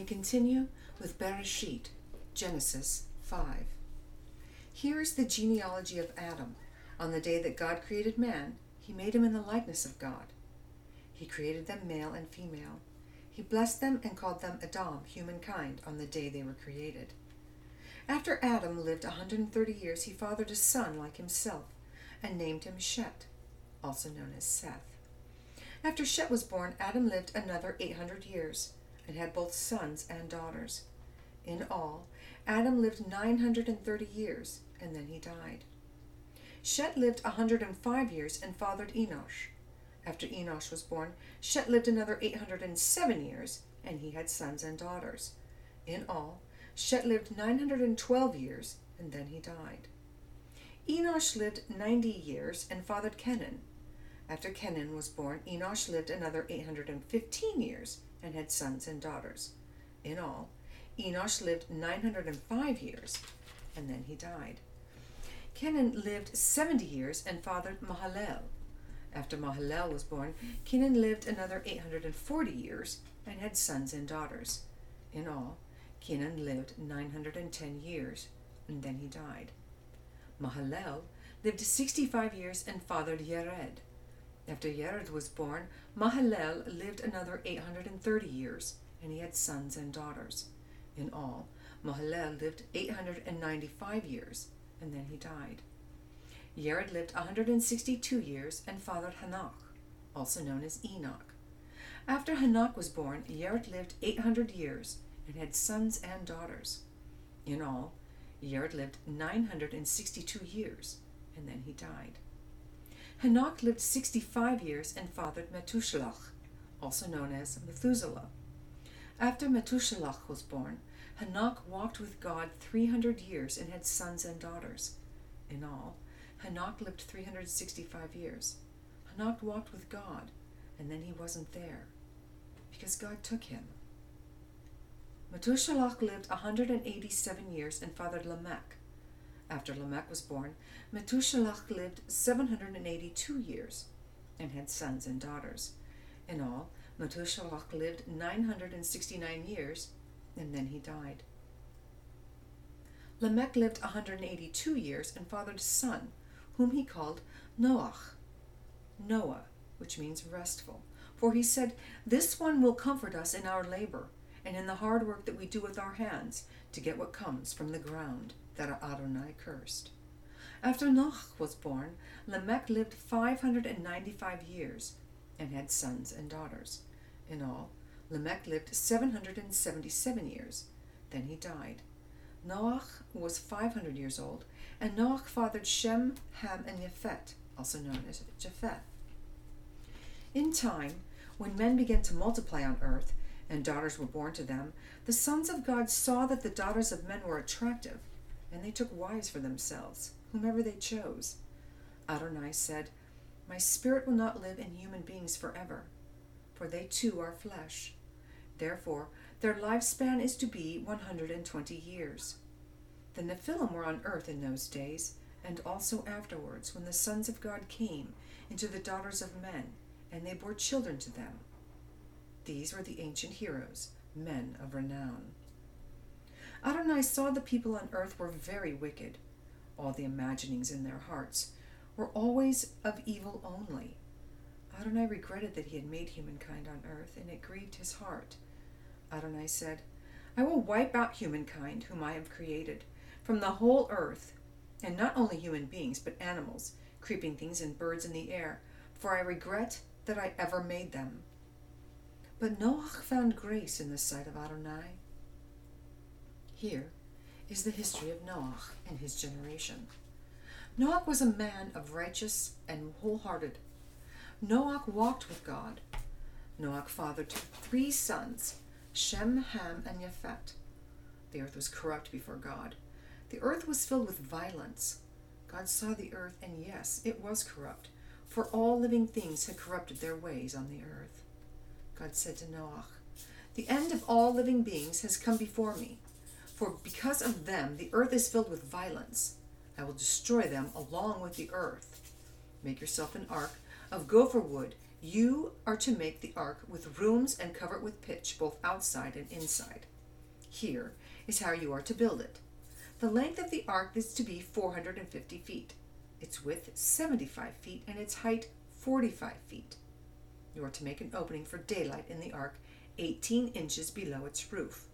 we continue with Bereshit, Genesis 5. Here is the genealogy of Adam. On the day that God created man, he made him in the likeness of God. He created them male and female. He blessed them and called them Adam, humankind, on the day they were created. After Adam lived a 130 years, he fathered a son like himself and named him Shet, also known as Seth. After Shet was born, Adam lived another 800 years and had both sons and daughters. In all, Adam lived 930 years and then he died. Shet lived a 105 years and fathered Enosh. After Enosh was born, Shet lived another 807 years and he had sons and daughters. In all, Shet lived 912 years and then he died. Enosh lived 90 years and fathered Kenan. After Kenan was born, Enosh lived another 815 years and had sons and daughters. In all, Enosh lived 905 years and then he died. Kenan lived 70 years and fathered Mahalalel. After Mahalalel was born, Kenan lived another 840 years and had sons and daughters. In all, Kenan lived 910 years and then he died. Mahalalel lived 65 years and fathered Yered. After Yered was born, Mahalalel lived another 830 years, and he had sons and daughters. In all, Mahalalel lived 895 years, and then he died. Yered lived 162 years and fathered Hanok, also known as Enoch. After Hanok was born, Yered lived 800 years and had sons and daughters. In all, Yered lived 962 years, and then he died. Hanok lived 65 years and fathered Metushelach, also known as Methuselah. After Methuselah was born, Hanok walked with God 300 years and had sons and daughters. In all, Hanok lived 365 years. Hanok walked with God, and then he wasn't there, because God took him. Methuselah lived 187 years and fathered Lamech. After Lamech was born, Methuselah lived 782 years and had sons and daughters. In all, Methuselah lived 969 years and then he died. Lamech lived 182 years and fathered a son, whom he called Noach. Noah, which means restful, for he said, This one will comfort us in our labor and in the hard work that we do with our hands to get what comes from the ground that Adonai cursed. After Noach was born, Lamech lived 595 years and had sons and daughters. In all, Lamech lived 777 years. Then he died. Noach was 500 years old, and Noach fathered Shem, Ham, and Japhet, also known as Japheth. In time, when men began to multiply on earth, and daughters were born to them, the sons of God saw that the daughters of men were attractive, and they took wives for themselves, whomever they chose. Adonai said, My spirit will not live in human beings forever, for they too are flesh. Therefore, their lifespan is to be 120 years. The Nephilim were on earth in those days, and also afterwards, when the sons of God came into the daughters of men, and they bore children to them. These were the ancient heroes, men of renown. Adonai saw the people on earth were very wicked. All the imaginings in their hearts were always of evil only. Adonai regretted that he had made humankind on earth, and it grieved his heart. Adonai said, I will wipe out humankind, whom I have created, from the whole earth, and not only human beings, but animals, creeping things, and birds in the air, for I regret that I ever made them. But Noach found grace in the sight of Adonai. Here is the history of Noach and his generation. Noach was a man of righteous and wholehearted. Noach walked with God. Noach fathered three sons, Shem, Ham, and Japhet. The earth was corrupt before God. The earth was filled with violence. God saw the earth, and yes, it was corrupt, for all living things had corrupted their ways on the earth. God said to Noah, The end of all living beings has come before me, for because of them the earth is filled with violence. I will destroy them along with the earth. Make yourself an ark of gopher wood You are to make the ark with rooms and cover it with pitch, both outside and inside. Here is how you are to build it. The length of the ark is to be 450 feet, its width 75 feet, and its height 45 feet. You are to make an opening for daylight in the ark 18 inches below its roof.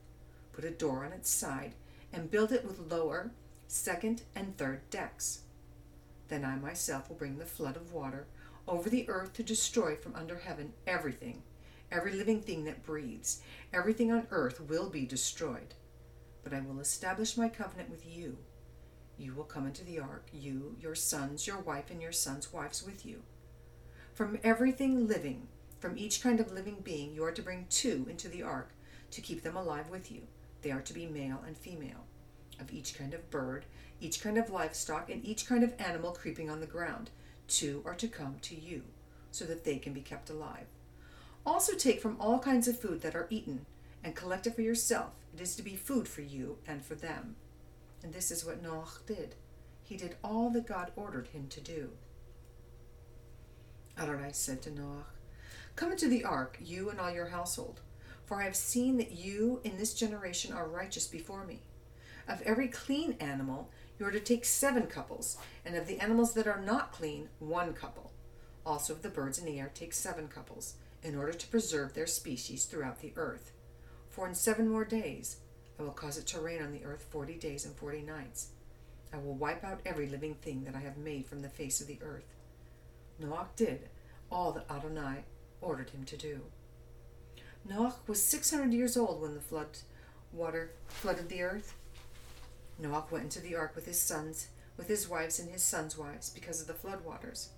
Put a door on its side and build it with lower, second, and third decks. Then I myself will bring the flood of water over the earth to destroy from under heaven everything, every living thing that breathes. Everything on earth will be destroyed. But I will establish my covenant with you. You will come into the ark, you, your sons, your wife, and your sons' wives with you. From everything living, from each kind of living being, you are to bring two into the ark to keep them alive with you. They are to be male and female. Of each kind of bird, each kind of livestock, and each kind of animal creeping on the ground, two are to come to you, so that they can be kept alive. Also take from all kinds of food that are eaten, and collect it for yourself. It is to be food for you and for them. And this is what Noach did. He did all that God ordered him to do. Adonai said to Noach, Come into the ark, you and all your household, for I have seen that you in this generation are righteous before me. Of every clean animal, you are to take seven couples, and of the animals that are not clean, one couple. Also of the birds in the air, take seven couples, in order to preserve their species throughout the earth. For in seven more days I will cause it to rain on the earth forty days and forty nights. I will wipe out every living thing that I have made from the face of the earth. Noach did all that Adonai ordered him to do. Noach was six hundred years old when the flood water flooded the earth. Noach went into the ark with his sons, with his wives and his sons' wives, because of the flood waters.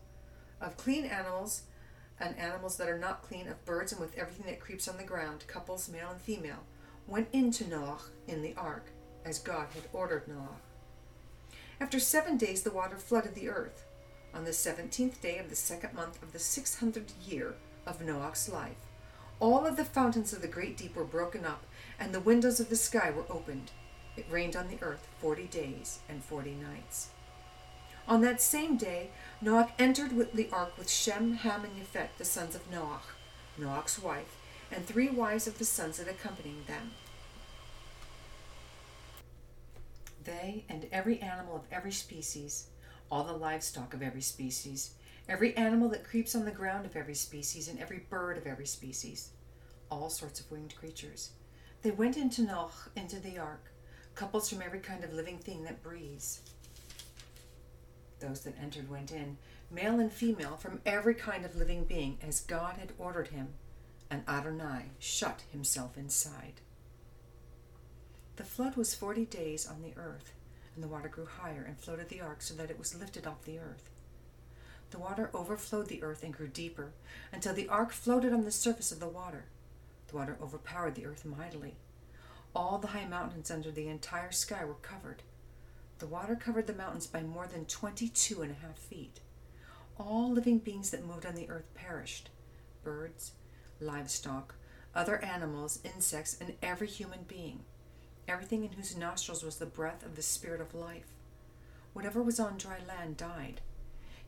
Of clean animals and animals that are not clean, of birds and with everything that creeps on the ground, couples, male and female, went into Noach in the ark, as God had ordered Noach. After seven days the water flooded the earth. On the seventeenth day of the second month of the six hundredth year of Noach's life, all of the fountains of the great deep were broken up, and the windows of the sky were opened. It rained on the earth forty days and forty nights. On that same day, Noach entered with the ark with Shem, Ham, and Japhet, the sons of Noach, Noach's wife, and three wives of the sons that accompanied them. They and every animal of every species, all the livestock of every species, every animal that creeps on the ground of every species, and every bird of every species, all sorts of winged creatures. They went into Noach, into the ark, couples from every kind of living thing that breathes. Those that entered went in, male and female, from every kind of living being, as God had ordered him, and Adonai shut himself inside. The flood was forty days on the earth, and the water grew higher and floated the ark so that it was lifted off the earth. The water overflowed the earth and grew deeper, until the ark floated on the surface of the water. The water overpowered the earth mightily. All the high mountains under the entire sky were covered. The water covered the mountains by more than twenty-two and a half feet. All living beings that moved on the earth perished birds, livestock, other animals, insects, and every human being, everything in whose nostrils was the breath of the Spirit of life. Whatever was on dry land died.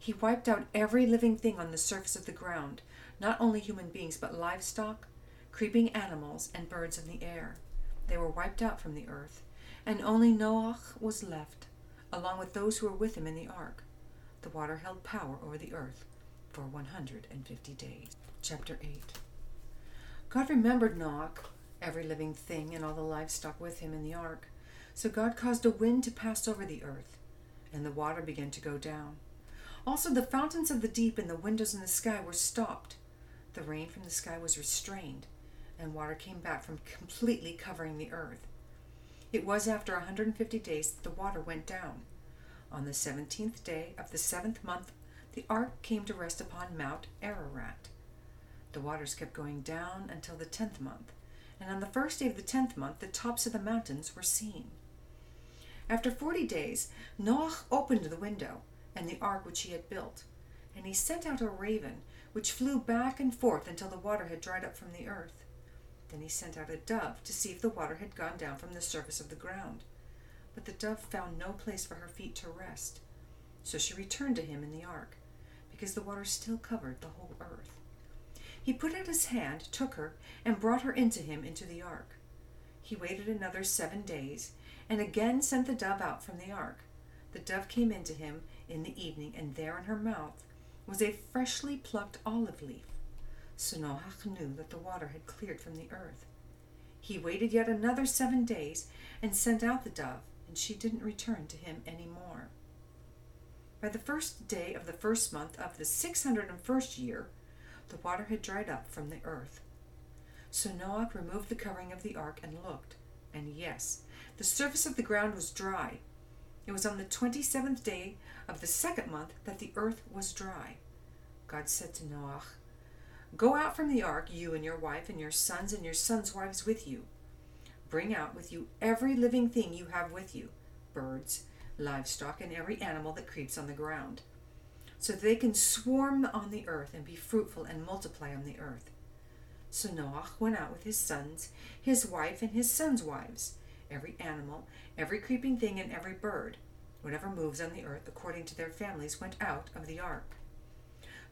He wiped out every living thing on the surface of the ground, not only human beings, but livestock, creeping animals, and birds in the air. They were wiped out from the earth, and only Noach was left, along with those who were with him in the ark. The water held power over the earth for 150 days. Chapter 8 God remembered Noach, every living thing, and all the livestock with him in the ark. So God caused a wind to pass over the earth, and the water began to go down. Also, the fountains of the deep and the windows in the sky were stopped. The rain from the sky was restrained, and water came back from completely covering the earth. It was after a 150 days that the water went down. On the seventeenth day of the seventh month, the ark came to rest upon Mount Ararat. The waters kept going down until the tenth month, and on the first day of the tenth month the tops of the mountains were seen. After forty days, Noach opened the window and the ark which he had built, and he sent out a raven, which flew back and forth until the water had dried up from the earth. Then he sent out a dove to see if the water had gone down from the surface of the ground. But the dove found no place for her feet to rest. So she returned to him in the ark, because the water still covered the whole earth. He put out his hand, took her, and brought her into him into the ark. He waited another seven days, and again sent the dove out from the ark. The dove came into him in the evening, and there in her mouth was a freshly plucked olive leaf. So Noach knew that the water had cleared from the earth. He waited yet another seven days and sent out the dove, and she didn't return to him any more. By the first day of the first month of the six hundred and first year, the water had dried up from the earth. So Noach removed the covering of the ark and looked, and yes, the surface of the ground was dry. It was on the twenty seventh day of the second month that the earth was dry. God said to Noach, Go out from the ark, you and your wife, and your sons and your sons' wives with you. Bring out with you every living thing you have with you birds, livestock, and every animal that creeps on the ground, so that they can swarm on the earth and be fruitful and multiply on the earth. So Noach went out with his sons, his wife, and his sons' wives, every animal, every creeping thing, and every bird, whatever moves on the earth according to their families, went out of the ark.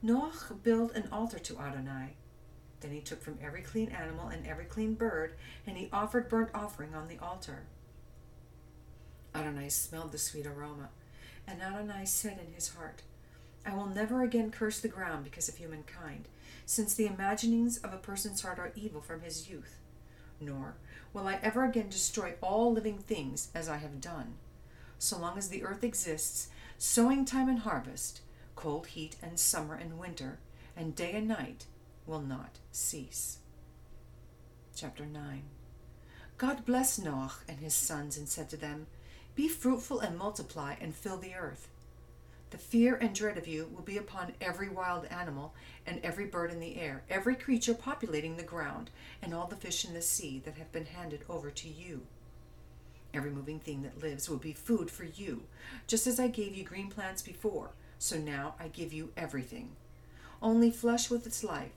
Noach built an altar to Adonai. Then he took from every clean animal and every clean bird, and he offered burnt offering on the altar. Adonai smelled the sweet aroma, and Adonai said in his heart, I will never again curse the ground because of humankind, since the imaginings of a person's heart are evil from his youth. Nor will I ever again destroy all living things as I have done. So long as the earth exists, sowing time and harvest, cold heat and summer and winter, and day and night will not cease. Chapter 9 God blessed Noach and his sons and said to them, Be fruitful and multiply and fill the earth. The fear and dread of you will be upon every wild animal and every bird in the air, every creature populating the ground, and all the fish in the sea that have been handed over to you. Every moving thing that lives will be food for you, just as I gave you green plants before, so now I give you everything. Only flesh with its life,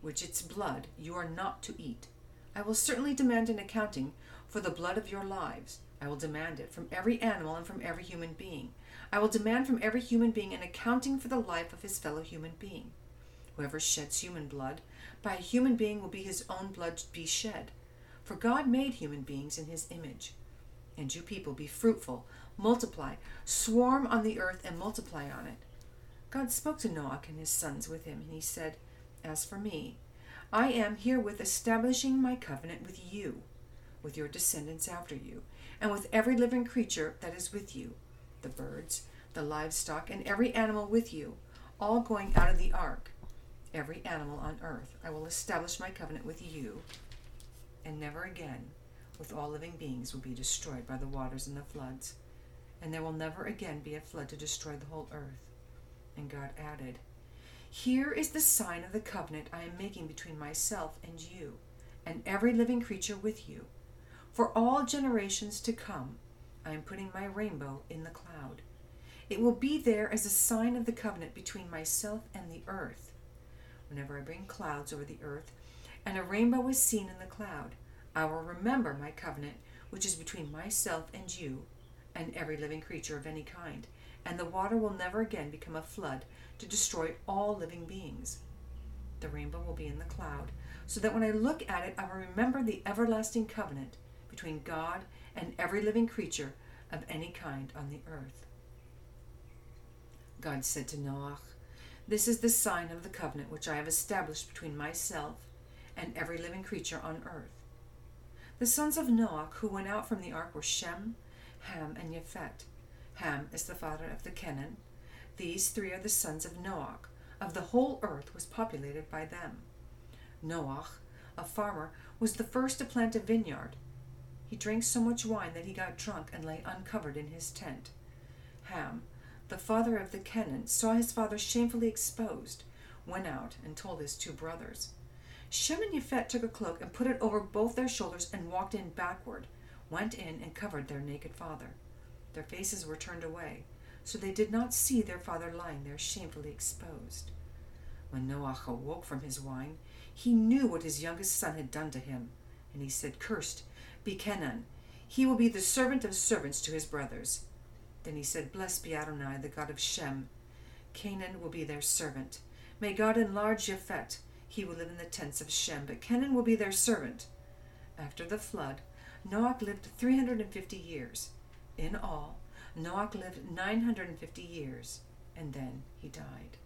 which its blood you are not to eat. I will certainly demand an accounting for the blood of your lives. I will demand it from every animal and from every human being. I will demand from every human being an accounting for the life of his fellow human being. Whoever sheds human blood, by a human being will be his own blood be shed. For God made human beings in his image. And you people be fruitful, multiply, swarm on the earth, and multiply on it. God spoke to Noach and his sons with him, and he said, As for me, I am herewith establishing my covenant with you, with your descendants after you, and with every living creature that is with you the birds, the livestock, and every animal with you, all going out of the ark. Every animal on earth, I will establish my covenant with you, and never again with all living beings will be destroyed by the waters and the floods, and there will never again be a flood to destroy the whole earth. And God added, Here is the sign of the covenant I am making between myself and you, and every living creature with you. For all generations to come, I am putting my rainbow in the cloud. It will be there as a sign of the covenant between myself and the earth. Whenever I bring clouds over the earth, and a rainbow is seen in the cloud, I will remember my covenant, which is between myself and you, and every living creature of any kind, and the water will never again become a flood to destroy all living beings. The rainbow will be in the cloud, so that when I look at it, I will remember the everlasting covenant between God and every living creature of any kind on the earth. God said to Noach, This is the sign of the covenant which I have established between myself and every living creature on earth. The sons of Noach who went out from the ark were Shem, Ham, and Japhet. Ham is the father of the Canaan. These three are the sons of Noach. Of the whole earth was populated by them. Noach, a farmer, was the first to plant a vineyard. He drank so much wine that he got drunk and lay uncovered in his tent. Ham, the father of the Canaan, saw his father shamefully exposed, went out and told his two brothers. Shem and Japhet took a cloak and put it over both their shoulders and walked in backward, went in and covered their naked father. Their faces were turned away, so they did not see their father lying there shamefully exposed. When Noach awoke from his wine, he knew what his youngest son had done to him, and he said, Cursed be Canaan. He will be the servant of servants to his brothers. Then he said, Blessed be Adonai, the God of Shem. Canaan will be their servant. May God enlarge Japhet. He will live in the tents of Shem, but Canaan will be their servant. After the flood, Noach lived 350 years. In all, Noach lived 950 years, and then he died.